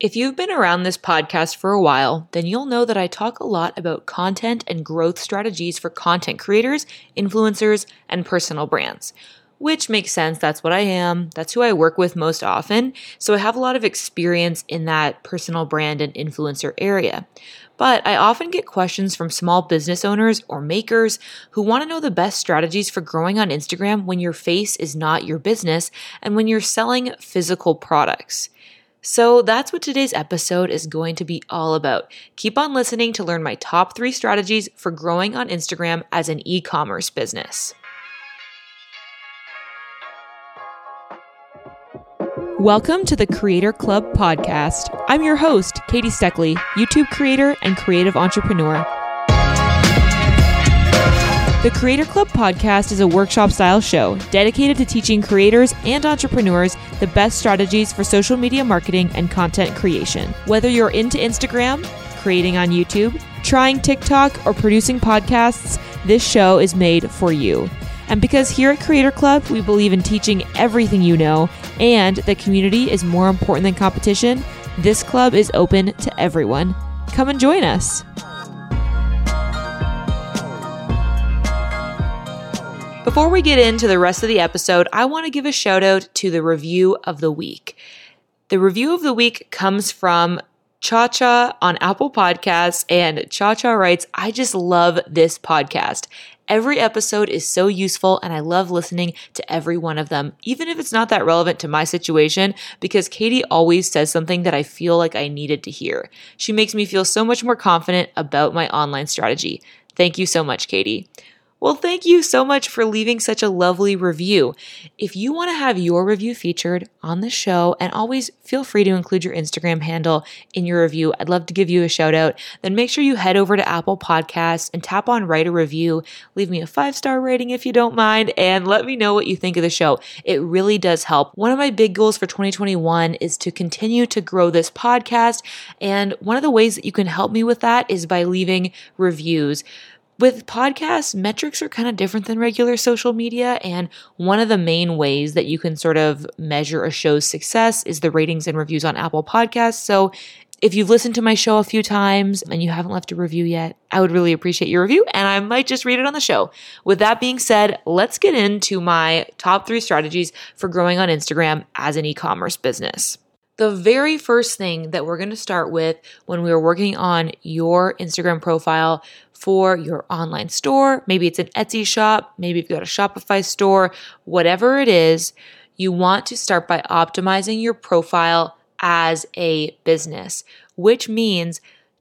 If you've been around this podcast for a while, then you'll know that I talk a lot about content and growth strategies for content creators, influencers, and personal brands. Which makes sense. That's what I am. That's who I work with most often. So I have a lot of experience in that personal brand and influencer area. But I often get questions from small business owners or makers who want to know the best strategies for growing on Instagram when your face is not your business and when you're selling physical products. So that's what today's episode is going to be all about. Keep on listening to learn my top three strategies for growing on Instagram as an e commerce business. Welcome to the Creator Club podcast. I'm your host, Katie Steckley, YouTube creator and creative entrepreneur. The Creator Club podcast is a workshop style show dedicated to teaching creators and entrepreneurs the best strategies for social media marketing and content creation. Whether you're into Instagram, creating on YouTube, trying TikTok, or producing podcasts, this show is made for you. And because here at Creator Club, we believe in teaching everything you know and that community is more important than competition, this club is open to everyone. Come and join us. Before we get into the rest of the episode, I want to give a shout out to the review of the week. The review of the week comes from Cha Cha on Apple Podcasts, and Cha Cha writes, I just love this podcast. Every episode is so useful, and I love listening to every one of them, even if it's not that relevant to my situation, because Katie always says something that I feel like I needed to hear. She makes me feel so much more confident about my online strategy. Thank you so much, Katie. Well, thank you so much for leaving such a lovely review. If you want to have your review featured on the show, and always feel free to include your Instagram handle in your review, I'd love to give you a shout out. Then make sure you head over to Apple Podcasts and tap on write a review. Leave me a five star rating if you don't mind, and let me know what you think of the show. It really does help. One of my big goals for 2021 is to continue to grow this podcast. And one of the ways that you can help me with that is by leaving reviews with podcasts, metrics are kind of different than regular social media. And one of the main ways that you can sort of measure a show's success is the ratings and reviews on Apple Podcasts. So if you've listened to my show a few times and you haven't left a review yet, I would really appreciate your review and I might just read it on the show. With that being said, let's get into my top three strategies for growing on Instagram as an e commerce business. The very first thing that we're going to start with when we are working on your Instagram profile for your online store, maybe it's an Etsy shop, maybe you've got a Shopify store, whatever it is, you want to start by optimizing your profile as a business, which means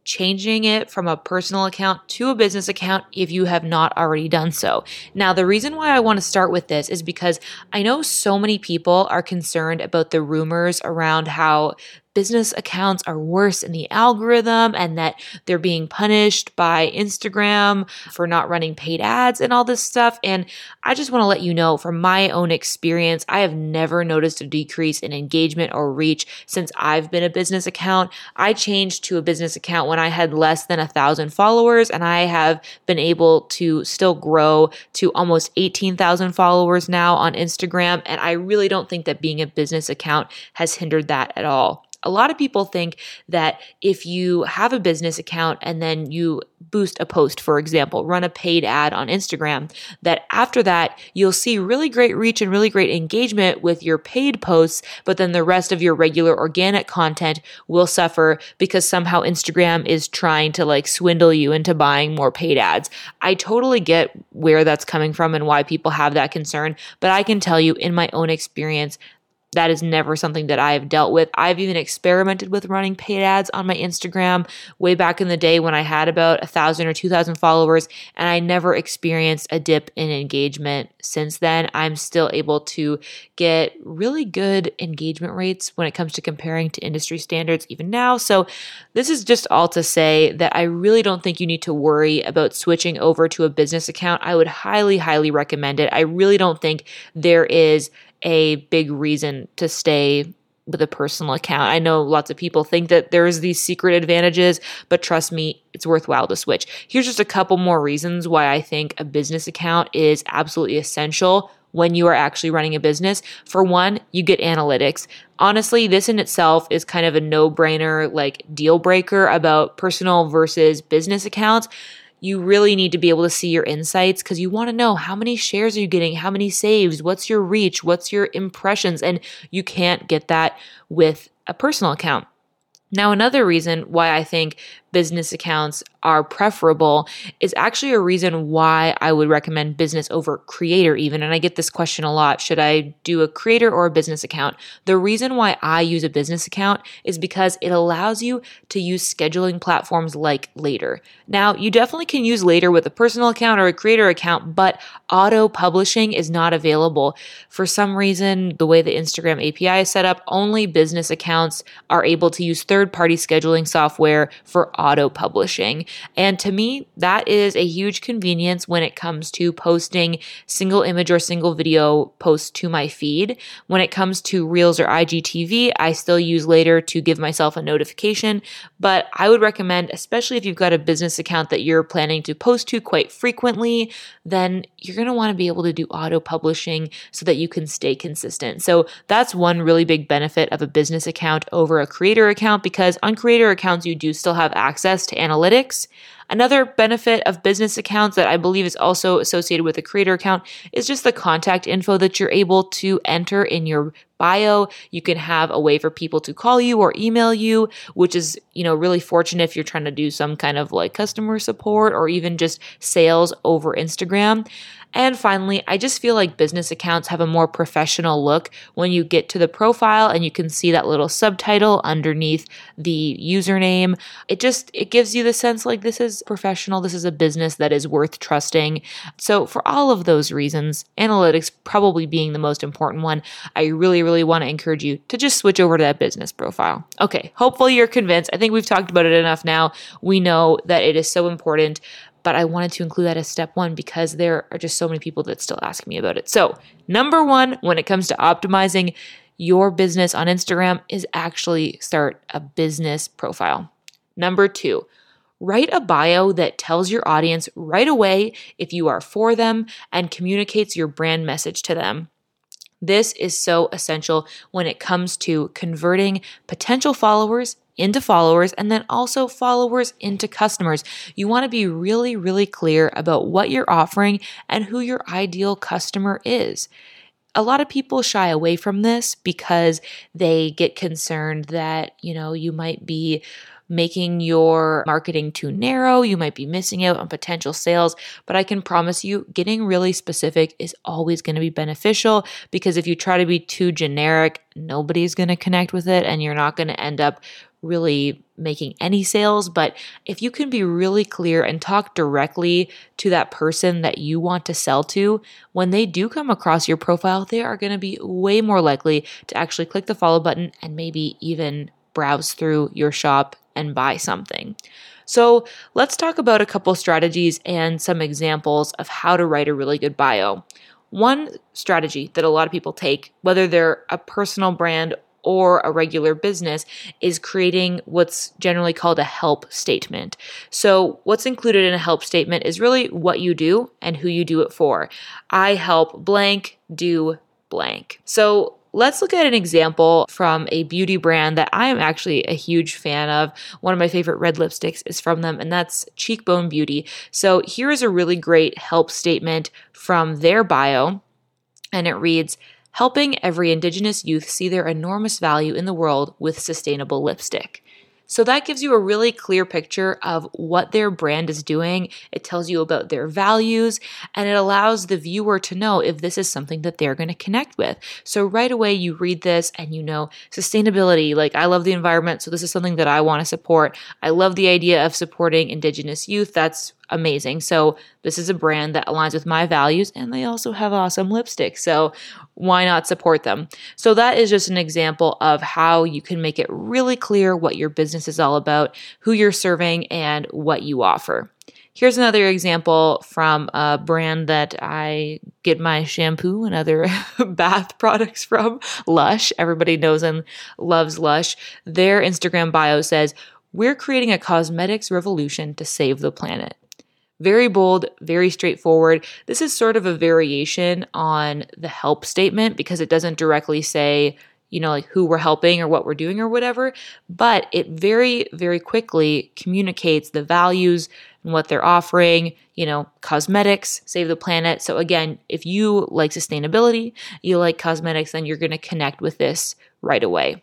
changing it from a personal account to a business account if you have not already done so. Now, the reason why I want to start with this is because I know so many people are concerned about the rumors around how business accounts are worse in the algorithm and that they're being punished by Instagram for not running paid ads and all this stuff. And I just want to let you know from my own experience, I have never noticed a decrease in engagement or reach since I've been a business account. I changed to a business account when I had less than a thousand followers, and I have been able to still grow to almost 18,000 followers now on Instagram. And I really don't think that being a business account has hindered that at all. A lot of people think that if you have a business account and then you boost a post, for example, run a paid ad on Instagram, that after that, you'll see really great reach and really great engagement with your paid posts, but then the rest of your regular organic content will suffer because somehow Instagram is trying to like swindle you into buying more paid ads. I totally get where that's coming from and why people have that concern, but I can tell you in my own experience, that is never something that I have dealt with. I've even experimented with running paid ads on my Instagram way back in the day when I had about a thousand or two thousand followers, and I never experienced a dip in engagement since then. I'm still able to get really good engagement rates when it comes to comparing to industry standards even now. So, this is just all to say that I really don't think you need to worry about switching over to a business account. I would highly, highly recommend it. I really don't think there is a big reason to stay with a personal account. I know lots of people think that there's these secret advantages, but trust me, it's worthwhile to switch. Here's just a couple more reasons why I think a business account is absolutely essential when you are actually running a business. For one, you get analytics. Honestly, this in itself is kind of a no brainer, like deal breaker about personal versus business accounts. You really need to be able to see your insights because you want to know how many shares are you getting, how many saves, what's your reach, what's your impressions, and you can't get that with a personal account. Now, another reason why I think business accounts are preferable is actually a reason why I would recommend business over creator, even. And I get this question a lot should I do a creator or a business account? The reason why I use a business account is because it allows you to use scheduling platforms like Later. Now, you definitely can use Later with a personal account or a creator account, but auto publishing is not available. For some reason, the way the Instagram API is set up, only business accounts are able to use third party scheduling software for auto publishing. And to me, that is a huge convenience when it comes to posting single image or single video posts to my feed. When it comes to Reels or IGTV, I still use later to give myself a notification. But I would recommend, especially if you've got a business account that you're planning to post to quite frequently, then you're going to want to be able to do auto publishing so that you can stay consistent. So that's one really big benefit of a business account over a creator account because on creator accounts, you do still have access to analytics. Another benefit of business accounts that I believe is also associated with a creator account is just the contact info that you're able to enter in your bio. You can have a way for people to call you or email you, which is, you know, really fortunate if you're trying to do some kind of like customer support or even just sales over Instagram. And finally, I just feel like business accounts have a more professional look when you get to the profile and you can see that little subtitle underneath the username. It just it gives you the sense like this is professional, this is a business that is worth trusting. So for all of those reasons, analytics probably being the most important one, I really really want to encourage you to just switch over to that business profile. Okay, hopefully you're convinced. I think we've talked about it enough now. We know that it is so important but I wanted to include that as step one because there are just so many people that still ask me about it. So, number one, when it comes to optimizing your business on Instagram, is actually start a business profile. Number two, write a bio that tells your audience right away if you are for them and communicates your brand message to them. This is so essential when it comes to converting potential followers into followers and then also followers into customers. You want to be really, really clear about what you're offering and who your ideal customer is. A lot of people shy away from this because they get concerned that, you know, you might be making your marketing too narrow. You might be missing out on potential sales, but I can promise you getting really specific is always going to be beneficial because if you try to be too generic, nobody's going to connect with it and you're not going to end up really making any sales, but if you can be really clear and talk directly to that person that you want to sell to, when they do come across your profile, they are going to be way more likely to actually click the follow button and maybe even browse through your shop and buy something. So, let's talk about a couple strategies and some examples of how to write a really good bio. One strategy that a lot of people take, whether they're a personal brand or a regular business is creating what's generally called a help statement. So, what's included in a help statement is really what you do and who you do it for. I help blank do blank. So, Let's look at an example from a beauty brand that I am actually a huge fan of. One of my favorite red lipsticks is from them, and that's Cheekbone Beauty. So here is a really great help statement from their bio, and it reads helping every Indigenous youth see their enormous value in the world with sustainable lipstick. So that gives you a really clear picture of what their brand is doing. It tells you about their values and it allows the viewer to know if this is something that they're going to connect with. So right away, you read this and you know sustainability. Like, I love the environment, so this is something that I want to support. I love the idea of supporting Indigenous youth. That's amazing. So this is a brand that aligns with my values and they also have awesome lipstick. So why not support them? So that is just an example of how you can make it really clear what your business is all about, who you're serving and what you offer. Here's another example from a brand that I get my shampoo and other bath products from, Lush. Everybody knows and loves Lush. Their Instagram bio says, We're creating a cosmetics revolution to save the planet. Very bold, very straightforward. This is sort of a variation on the help statement because it doesn't directly say, you know, like who we're helping or what we're doing or whatever, but it very, very quickly communicates the values and what they're offering, you know, cosmetics, save the planet. So again, if you like sustainability, you like cosmetics, then you're going to connect with this right away.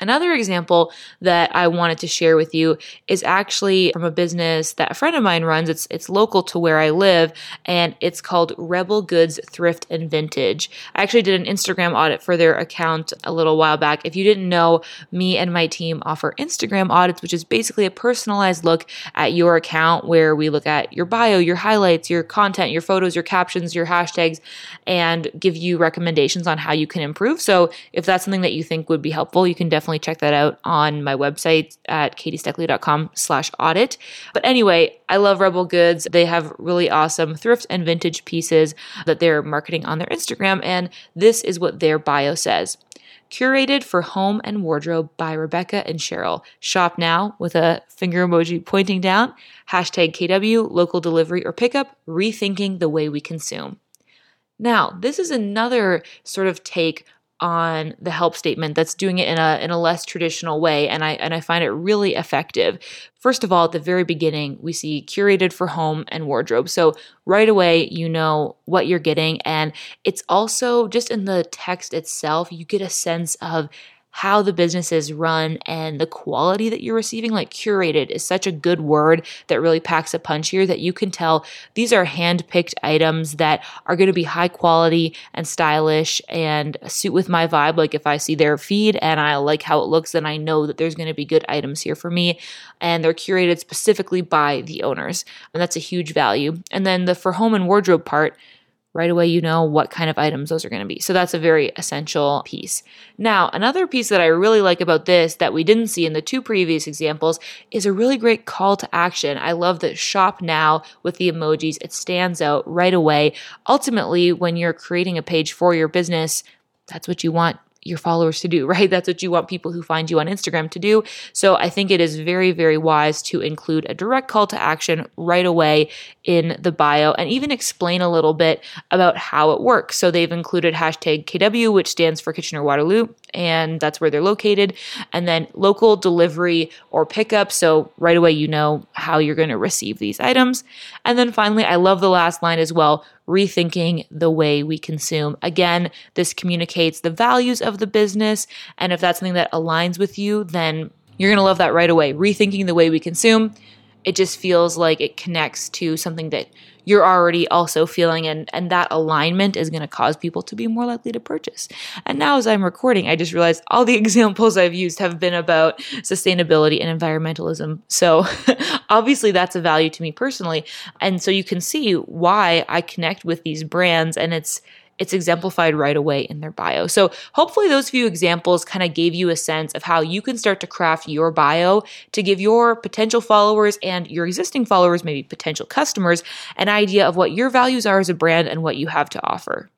Another example that I wanted to share with you is actually from a business that a friend of mine runs. It's it's local to where I live and it's called Rebel Goods Thrift and Vintage. I actually did an Instagram audit for their account a little while back. If you didn't know, me and my team offer Instagram audits, which is basically a personalized look at your account where we look at your bio, your highlights, your content, your photos, your captions, your hashtags and give you recommendations on how you can improve. So, if that's something that you think would be helpful, you can definitely definitely check that out on my website at katiesteckley.com slash audit. But anyway, I love Rebel Goods. They have really awesome thrift and vintage pieces that they're marketing on their Instagram. And this is what their bio says. Curated for home and wardrobe by Rebecca and Cheryl. Shop now with a finger emoji pointing down. Hashtag KW, local delivery or pickup, rethinking the way we consume. Now, this is another sort of take on the help statement that's doing it in a in a less traditional way and I and I find it really effective. First of all, at the very beginning, we see curated for home and wardrobe. So right away, you know what you're getting and it's also just in the text itself, you get a sense of how the business is run and the quality that you're receiving. Like curated is such a good word that really packs a punch here that you can tell these are hand picked items that are going to be high quality and stylish and suit with my vibe. Like if I see their feed and I like how it looks, then I know that there's going to be good items here for me. And they're curated specifically by the owners. And that's a huge value. And then the for home and wardrobe part, right away you know what kind of items those are going to be. So that's a very essential piece. Now, another piece that I really like about this that we didn't see in the two previous examples is a really great call to action. I love that shop now with the emojis. It stands out right away. Ultimately, when you're creating a page for your business, that's what you want your followers to do, right? That's what you want people who find you on Instagram to do. So I think it is very, very wise to include a direct call to action right away in the bio and even explain a little bit about how it works. So they've included hashtag KW, which stands for Kitchener Waterloo, and that's where they're located. And then local delivery or pickup. So right away, you know how you're going to receive these items. And then finally, I love the last line as well rethinking the way we consume. Again, this communicates the values of the business. And if that's something that aligns with you, then you're going to love that right away. Rethinking the way we consume. It just feels like it connects to something that you're already also feeling and and that alignment is going to cause people to be more likely to purchase. And now as I'm recording, I just realized all the examples I've used have been about sustainability and environmentalism. So obviously that's a value to me personally. And so you can see why I connect with these brands and it's it's exemplified right away in their bio. So hopefully those few examples kind of gave you a sense of how you can start to craft your bio to give your potential followers and your existing followers, maybe potential customers, an idea of what your values are as a brand and what you have to offer.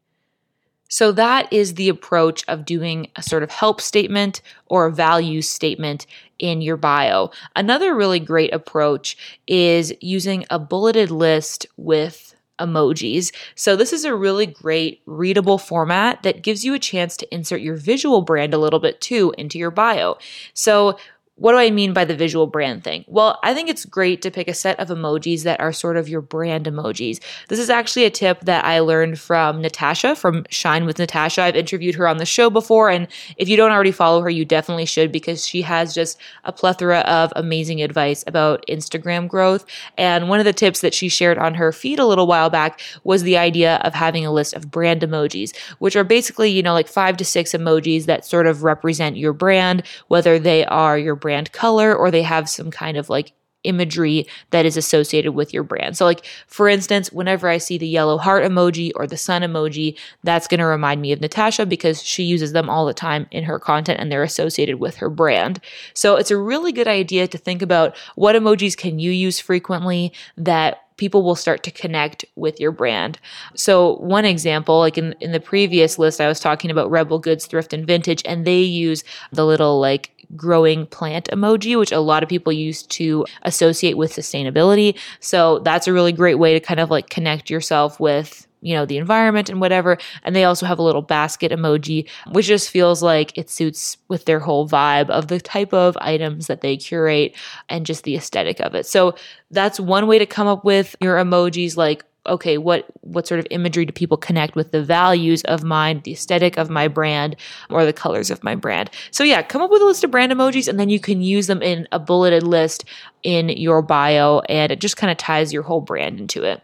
So that is the approach of doing a sort of help statement or a value statement in your bio. Another really great approach is using a bulleted list with emojis. So, this is a really great readable format that gives you a chance to insert your visual brand a little bit too into your bio. So, what do I mean by the visual brand thing? Well, I think it's great to pick a set of emojis that are sort of your brand emojis. This is actually a tip that I learned from Natasha from Shine with Natasha. I've interviewed her on the show before, and if you don't already follow her, you definitely should because she has just a plethora of amazing advice about Instagram growth. And one of the tips that she shared on her feed a little while back was the idea of having a list of brand emojis, which are basically, you know, like five to six emojis that sort of represent your brand, whether they are your brand brand color or they have some kind of like imagery that is associated with your brand. So, like for instance, whenever I see the yellow heart emoji or the sun emoji, that's going to remind me of Natasha because she uses them all the time in her content and they're associated with her brand. So, it's a really good idea to think about what emojis can you use frequently that people will start to connect with your brand. So, one example, like in, in the previous list, I was talking about Rebel Goods Thrift and Vintage, and they use the little like growing plant emoji, which a lot of people use to associate with sustainability. So, that's a really great way to kind of like connect yourself with you know, the environment and whatever. And they also have a little basket emoji, which just feels like it suits with their whole vibe of the type of items that they curate and just the aesthetic of it. So that's one way to come up with your emojis like okay what what sort of imagery do people connect with the values of mine the aesthetic of my brand or the colors of my brand? So yeah come up with a list of brand emojis and then you can use them in a bulleted list in your bio and it just kind of ties your whole brand into it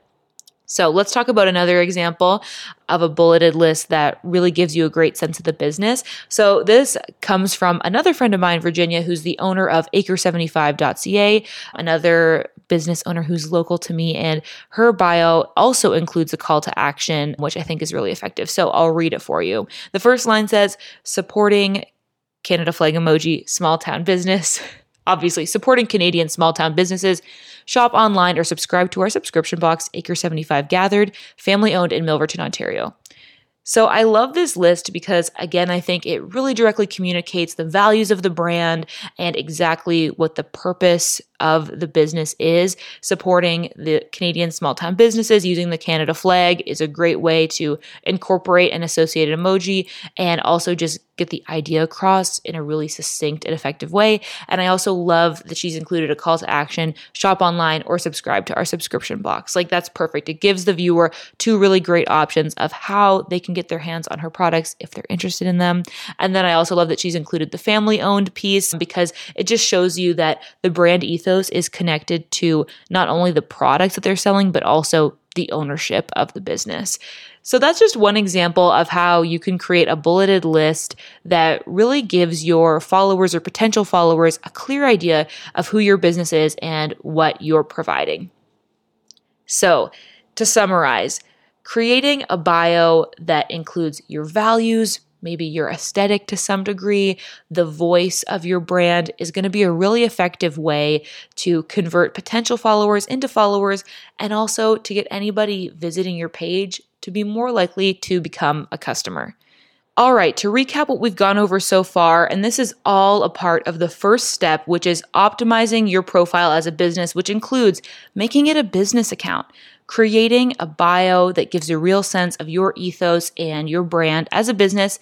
so let's talk about another example of a bulleted list that really gives you a great sense of the business. So this comes from another friend of mine, Virginia, who's the owner of acre75.ca, another business owner who's local to me. And her bio also includes a call to action, which I think is really effective. So I'll read it for you. The first line says, supporting Canada flag emoji, small town business. Obviously, supporting Canadian small town businesses Shop online or subscribe to our subscription box, Acre 75 Gathered, family owned in Milverton, Ontario. So I love this list because, again, I think it really directly communicates the values of the brand and exactly what the purpose of the business is. Supporting the Canadian small town businesses using the Canada flag is a great way to incorporate an associated emoji and also just get the idea across in a really succinct and effective way. And I also love that she's included a call to action shop online or subscribe to our subscription box. Like that's perfect. It gives the viewer two really great options of how they can get their hands on her products if they're interested in them. And then I also love that she's included the family owned piece because it just shows you that the brand ethos ethos is connected to not only the products that they're selling, but also the ownership of the business. So that's just one example of how you can create a bulleted list that really gives your followers or potential followers a clear idea of who your business is and what you're providing. So, to summarize, creating a bio that includes your values, maybe your aesthetic to some degree, the voice of your brand is going to be a really effective way to convert potential followers into followers and also to get anybody visiting your page to be more likely to become a customer. All right, to recap what we've gone over so far, and this is all a part of the first step, which is optimizing your profile as a business, which includes making it a business account creating a bio that gives a real sense of your ethos and your brand as a business.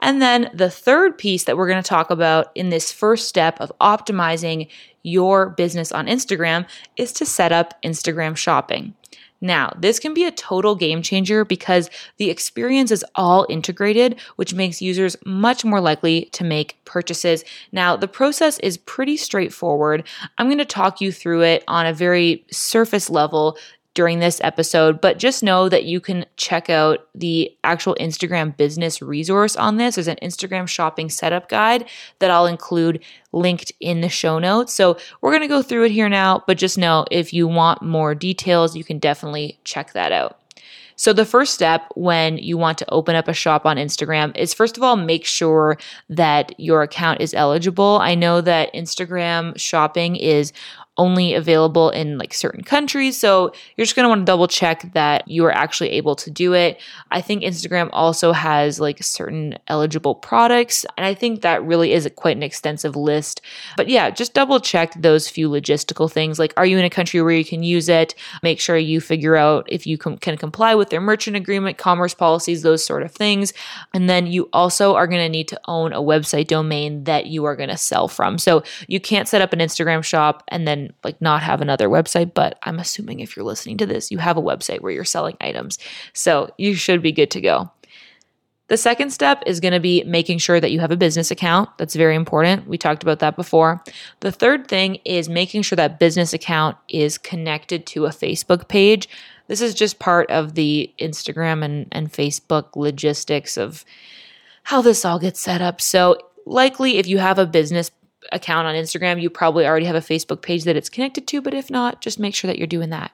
And then the third piece that we're going to talk about in this first step of optimizing your business on Instagram is to set up Instagram shopping. Now, this can be a total game changer because the experience is all integrated, which makes users much more likely to make purchases. Now, the process is pretty straightforward. I'm going to talk you through it on a very surface level during this episode, but just know that you can check out the actual Instagram business resource on this. There's an Instagram shopping setup guide that I'll include linked in the show notes. So we're going to go through it here now, but just know if you want more details, you can definitely check that out. So, the first step when you want to open up a shop on Instagram is first of all, make sure that your account is eligible. I know that Instagram shopping is only available in like certain countries. So you're just going to want to double check that you are actually able to do it. I think Instagram also has like certain eligible products. And I think that really is quite an extensive list. But yeah, just double check those few logistical things. Like, are you in a country where you can use it? Make sure you figure out if you com- can comply with their merchant agreement, commerce policies, those sort of things. And then you also are going to need to own a website domain that you are going to sell from. So you can't set up an Instagram shop and then like not have another website, but I'm assuming if you're listening to this, you have a website where you're selling items. So you should be good to go. The second step is going to be making sure that you have a business account. That's very important. We talked about that before. The third thing is making sure that business account is connected to a Facebook page. This is just part of the Instagram and, and Facebook logistics of how this all gets set up. So, likely, if you have a business account on Instagram, you probably already have a Facebook page that it's connected to, but if not, just make sure that you're doing that.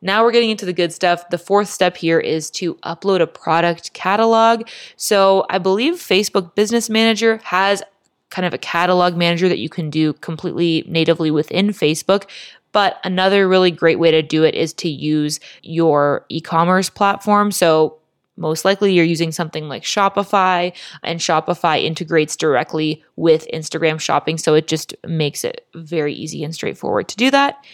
Now we're getting into the good stuff. The fourth step here is to upload a product catalog. So I believe Facebook Business Manager has kind of a catalog manager that you can do completely natively within Facebook. But another really great way to do it is to use your e commerce platform. So most likely you're using something like Shopify, and Shopify integrates directly with Instagram shopping. So it just makes it very easy and straightforward to do that.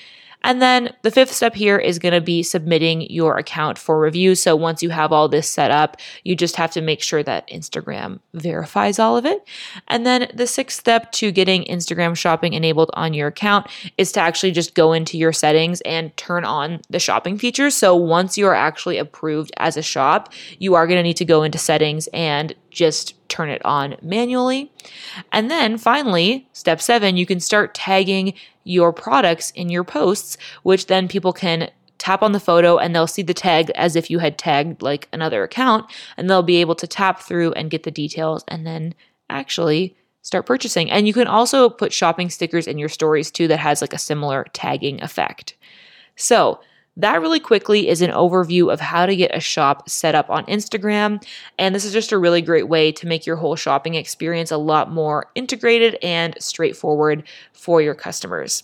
And then the fifth step here is going to be submitting your account for review. So once you have all this set up, you just have to make sure that Instagram verifies all of it. And then the sixth step to getting Instagram shopping enabled on your account is to actually just go into your settings and turn on the shopping features. So once you are actually approved as a shop, you are going to need to go into settings and just turn it on manually. And then finally, step seven, you can start tagging your products in your posts, which then people can tap on the photo and they'll see the tag as if you had tagged like another account and they'll be able to tap through and get the details and then actually start purchasing. And you can also put shopping stickers in your stories too that has like a similar tagging effect. So, that really quickly is an overview of how to get a shop set up on Instagram. And this is just a really great way to make your whole shopping experience a lot more integrated and straightforward for your customers.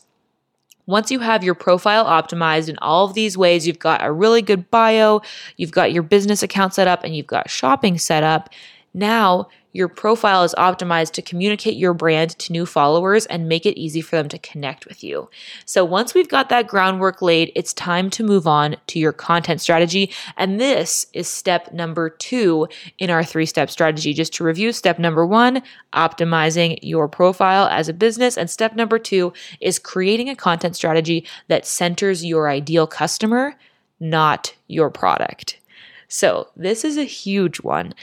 Once you have your profile optimized in all of these ways, you've got a really good bio, you've got your business account set up, and you've got shopping set up. Now your profile is optimized to communicate your brand to new followers and make it easy for them to connect with you. So once we've got that groundwork laid, it's time to move on to your content strategy. And this is step number two in our three step strategy. Just to review, step number one, optimizing your profile as a business. And step number two is creating a content strategy that centers your ideal customer, not your product. So this is a huge one.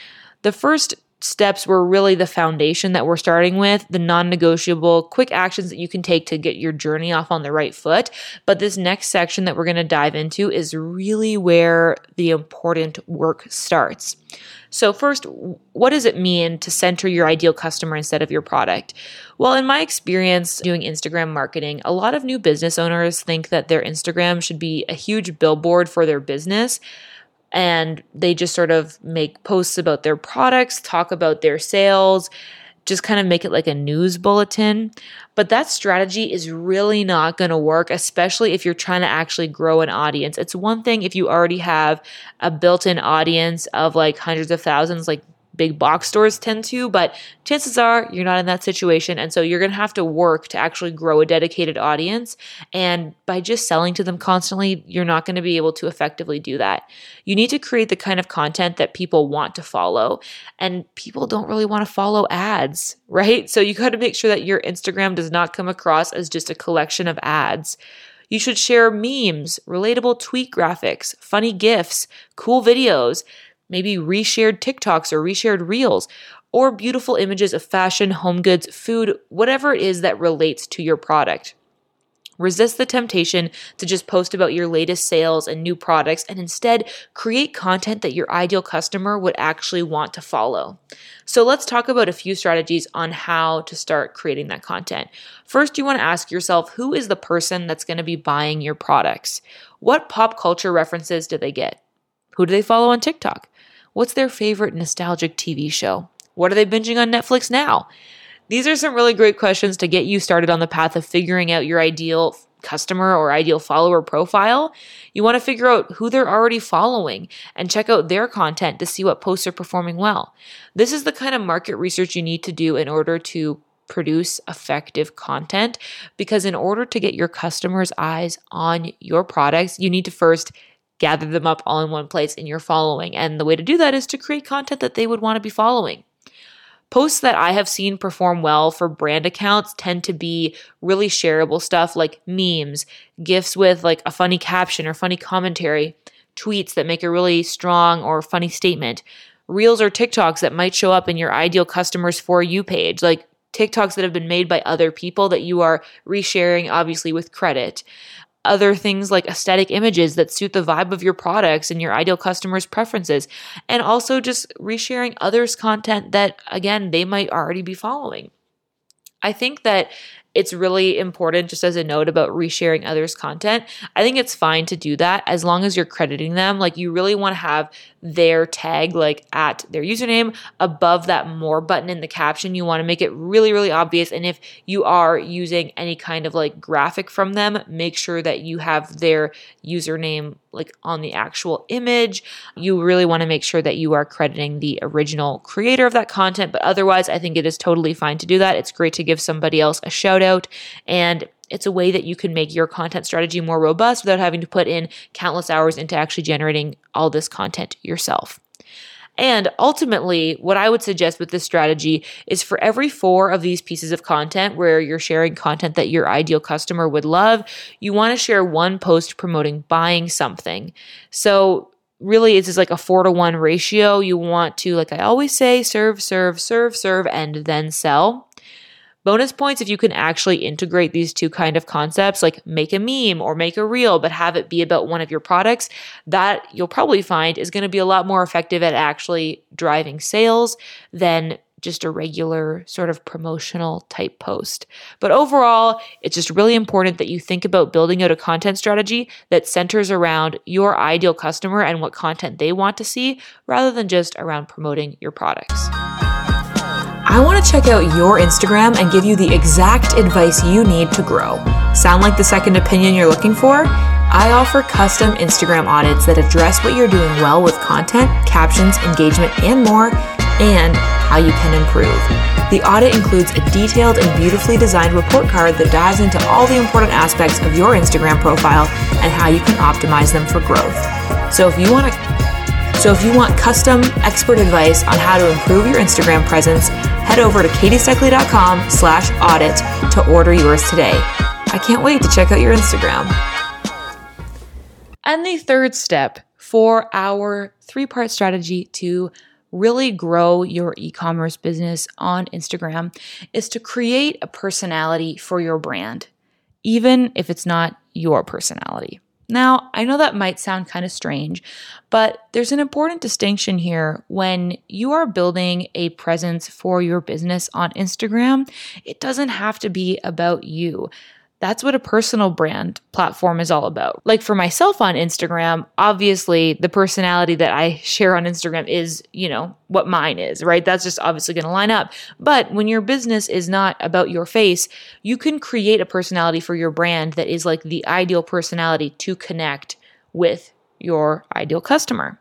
The first steps were really the foundation that we're starting with, the non negotiable quick actions that you can take to get your journey off on the right foot. But this next section that we're going to dive into is really where the important work starts. So, first, what does it mean to center your ideal customer instead of your product? Well, in my experience doing Instagram marketing, a lot of new business owners think that their Instagram should be a huge billboard for their business and they just sort of make posts about their products, talk about their sales, just kind of make it like a news bulletin. But that strategy is really not going to work, especially if you're trying to actually grow an audience. It's one thing if you already have a built in audience of like hundreds of thousands, like big box stores tend to, but chances are you're not in that situation. And so you're going to have to work to actually grow a dedicated audience. And by just selling to them constantly, you're not going to be able to effectively do that. You need to create the kind of content that people want to follow. And people don't really want to follow ads, right? So you got to make sure that your Instagram does not come across as just a collection of ads. You should share memes, relatable tweet graphics, funny GIFs, cool videos maybe reshared TikToks or reshared reels, or beautiful images of fashion, home goods, food, whatever it is that relates to your product. Resist the temptation to just post about your latest sales and new products and instead create content that your ideal customer would actually want to follow. So, let's talk about a few strategies on how to start creating that content. First, you want to ask yourself who is the person that's going to be buying your products? What pop culture references do they get? Who do they follow on TikTok? What's their favorite nostalgic TV show? What are they binging on Netflix now? These are some really great questions to get you started on the path of figuring out your ideal customer or ideal follower profile. You want to figure out who they're already following and check out their content to see what posts are performing well. This is the kind of market research you need to do in order to produce effective content because in order to get your customers' eyes on your products, you need to first gather them up all in one place in your following. And the way to do that is to create content that they would want to be following. Posts that I have seen perform well for brand accounts tend to be really shareable stuff like memes, gifs with like a funny caption or funny commentary, tweets that make a really strong or funny statement, reels or TikToks that might show up in your ideal customers for you page, like TikToks that have been made by other people that you are resharing, obviously with credit other things like aesthetic images that suit the vibe of your products and your ideal customers' preferences, and also just resharing others' content that, again, they might already be following. I think that it's really important, just as a note about resharing others' content. I think it's fine to do that as long as you're crediting them. Like, you really want to have their tag, like at their username, above that more button in the caption. You want to make it really, really obvious. And if you are using any kind of like graphic from them, make sure that you have their username like on the actual image. You really want to make sure that you are crediting the original creator of that content. But otherwise, I think it is totally fine to do that. It's great to give somebody else a shout out. And it's a way that you can make your content strategy more robust without having to put in countless hours into actually generating all this content yourself. And ultimately, what I would suggest with this strategy is for every four of these pieces of content where you're sharing content that your ideal customer would love, you want to share one post promoting buying something. So, really, it's just like a four to one ratio. You want to, like I always say, serve, serve, serve, serve, and then sell. Bonus points if you can actually integrate these two kind of concepts, like make a meme or make a reel, but have it be about one of your products. That you'll probably find is going to be a lot more effective at actually driving sales than just a regular sort of promotional type post. But overall, it's just really important that you think about building out a content strategy that centers around your ideal customer and what content they want to see rather than just around promoting your products. I want to check out your Instagram and give you the exact advice you need to grow. Sound like the second opinion you're looking for? I offer custom Instagram audits that address what you're doing well with content, captions, engagement, and more, and how you can improve. The audit includes a detailed and beautifully designed report card that dives into all the important aspects of your Instagram profile and how you can optimize them for growth. So if you want to so if you want custom expert advice on how to improve your Instagram presence, head over to katiesteckley.com slash audit to order yours today. I can't wait to check out your Instagram. And the third step for our three part strategy to really grow your e commerce business on Instagram is to create a personality for your brand, even if it's not your personality. Now, I know that might sound kind of strange, but there's an important distinction here. When you are building a presence for your business on Instagram, it doesn't have to be about you. That's what a personal brand platform is all about. Like for myself on Instagram, obviously the personality that I share on Instagram is, you know, what mine is, right? That's just obviously going to line up. But when your business is not about your face, you can create a personality for your brand that is like the ideal personality to connect with your ideal customer.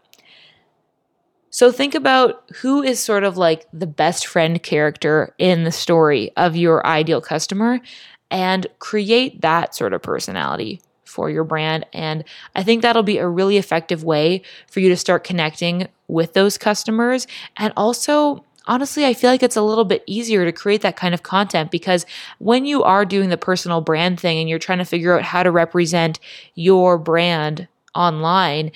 So think about who is sort of like the best friend character in the story of your ideal customer and create that sort of personality for your brand. And I think that'll be a really effective way for you to start connecting with those customers. And also, honestly, I feel like it's a little bit easier to create that kind of content because when you are doing the personal brand thing and you're trying to figure out how to represent your brand online,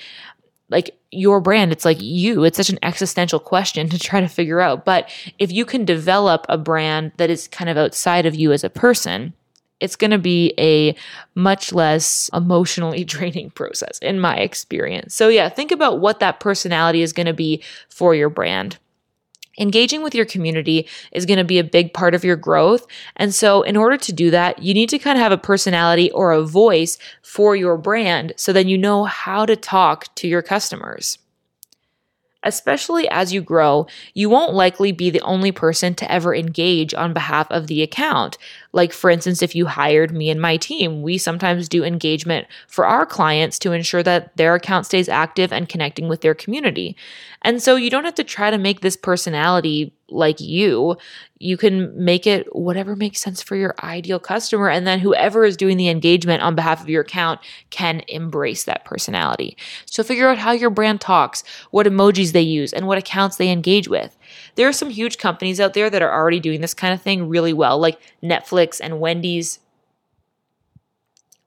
like your brand, it's like you. It's such an existential question to try to figure out. But if you can develop a brand that is kind of outside of you as a person, it's going to be a much less emotionally draining process in my experience. So, yeah, think about what that personality is going to be for your brand. Engaging with your community is going to be a big part of your growth. And so, in order to do that, you need to kind of have a personality or a voice for your brand so then you know how to talk to your customers. Especially as you grow, you won't likely be the only person to ever engage on behalf of the account. Like, for instance, if you hired me and my team, we sometimes do engagement for our clients to ensure that their account stays active and connecting with their community. And so you don't have to try to make this personality like you. You can make it whatever makes sense for your ideal customer. And then whoever is doing the engagement on behalf of your account can embrace that personality. So figure out how your brand talks, what emojis they use, and what accounts they engage with. There are some huge companies out there that are already doing this kind of thing really well, like Netflix and Wendy's.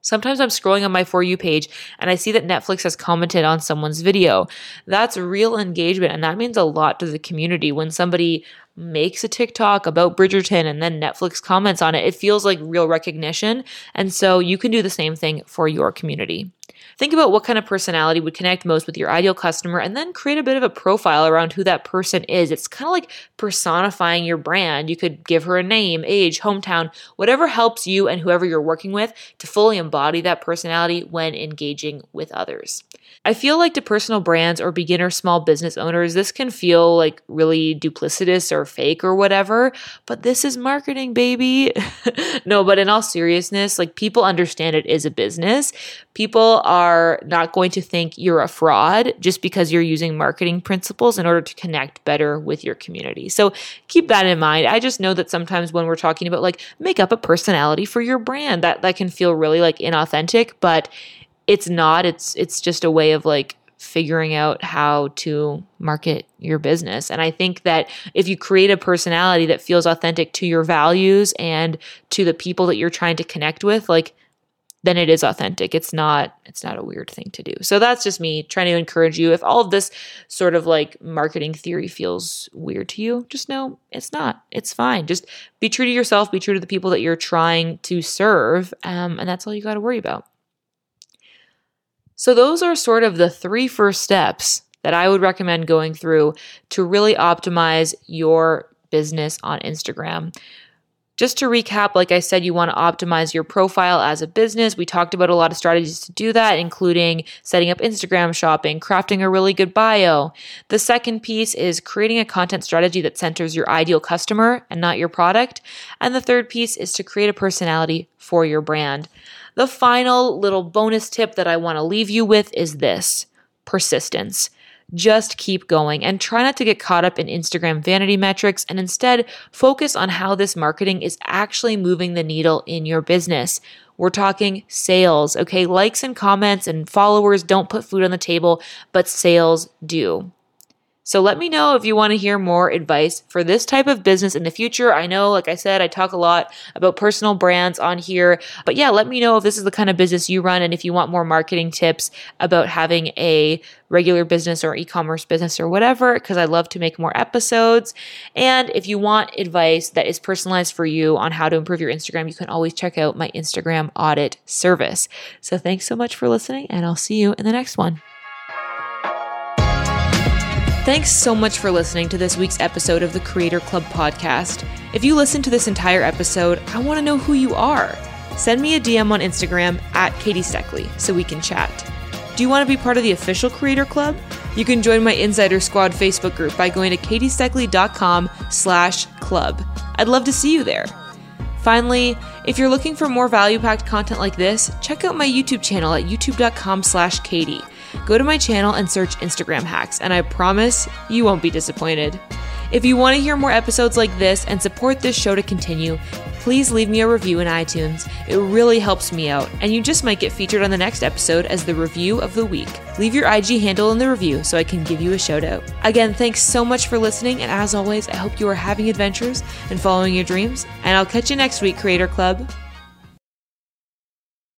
Sometimes I'm scrolling on my For You page and I see that Netflix has commented on someone's video. That's real engagement and that means a lot to the community when somebody makes a TikTok about Bridgerton and then Netflix comments on it. It feels like real recognition. And so you can do the same thing for your community. Think about what kind of personality would connect most with your ideal customer and then create a bit of a profile around who that person is. It's kind of like personifying your brand. You could give her a name, age, hometown, whatever helps you and whoever you're working with to fully embody that personality when engaging with others. I feel like to personal brands or beginner small business owners, this can feel like really duplicitous or fake or whatever, but this is marketing, baby. no, but in all seriousness, like people understand it is a business. People are not going to think you're a fraud just because you're using marketing principles in order to connect better with your community. So keep that in mind. I just know that sometimes when we're talking about like make up a personality for your brand, that that can feel really like inauthentic, but it's not it's it's just a way of like figuring out how to market your business. And I think that if you create a personality that feels authentic to your values and to the people that you're trying to connect with, like then it is authentic. It's not it's not a weird thing to do. So that's just me trying to encourage you if all of this sort of like marketing theory feels weird to you, just know it's not. It's fine. Just be true to yourself, be true to the people that you're trying to serve, um, and that's all you got to worry about. So, those are sort of the three first steps that I would recommend going through to really optimize your business on Instagram. Just to recap, like I said, you want to optimize your profile as a business. We talked about a lot of strategies to do that, including setting up Instagram shopping, crafting a really good bio. The second piece is creating a content strategy that centers your ideal customer and not your product. And the third piece is to create a personality for your brand. The final little bonus tip that I want to leave you with is this persistence. Just keep going and try not to get caught up in Instagram vanity metrics and instead focus on how this marketing is actually moving the needle in your business. We're talking sales, okay? Likes and comments and followers don't put food on the table, but sales do. So let me know if you want to hear more advice for this type of business in the future. I know, like I said, I talk a lot about personal brands on here, but yeah, let me know if this is the kind of business you run and if you want more marketing tips about having a regular business or e-commerce business or whatever, because I love to make more episodes. And if you want advice that is personalized for you on how to improve your Instagram, you can always check out my Instagram audit service. So thanks so much for listening and I'll see you in the next one. Thanks so much for listening to this week's episode of the Creator Club podcast. If you listen to this entire episode, I want to know who you are. Send me a DM on Instagram at Katie Steckly so we can chat. Do you want to be part of the official Creator Club? You can join my Insider Squad Facebook group by going to katiesteckly.com slash club. I'd love to see you there. Finally, if you're looking for more value-packed content like this, check out my YouTube channel at youtube.com slash Katie go to my channel and search Instagram hacks, and I promise you won't be disappointed. If you want to hear more episodes like this and support this show to continue, please leave me a review in iTunes. It really helps me out, and you just might get featured on the next episode as the review of the week. Leave your IG handle in the review so I can give you a shout out. Again, thanks so much for listening, and as always, I hope you are having adventures and following your dreams. And I'll catch you next week, Creator Club.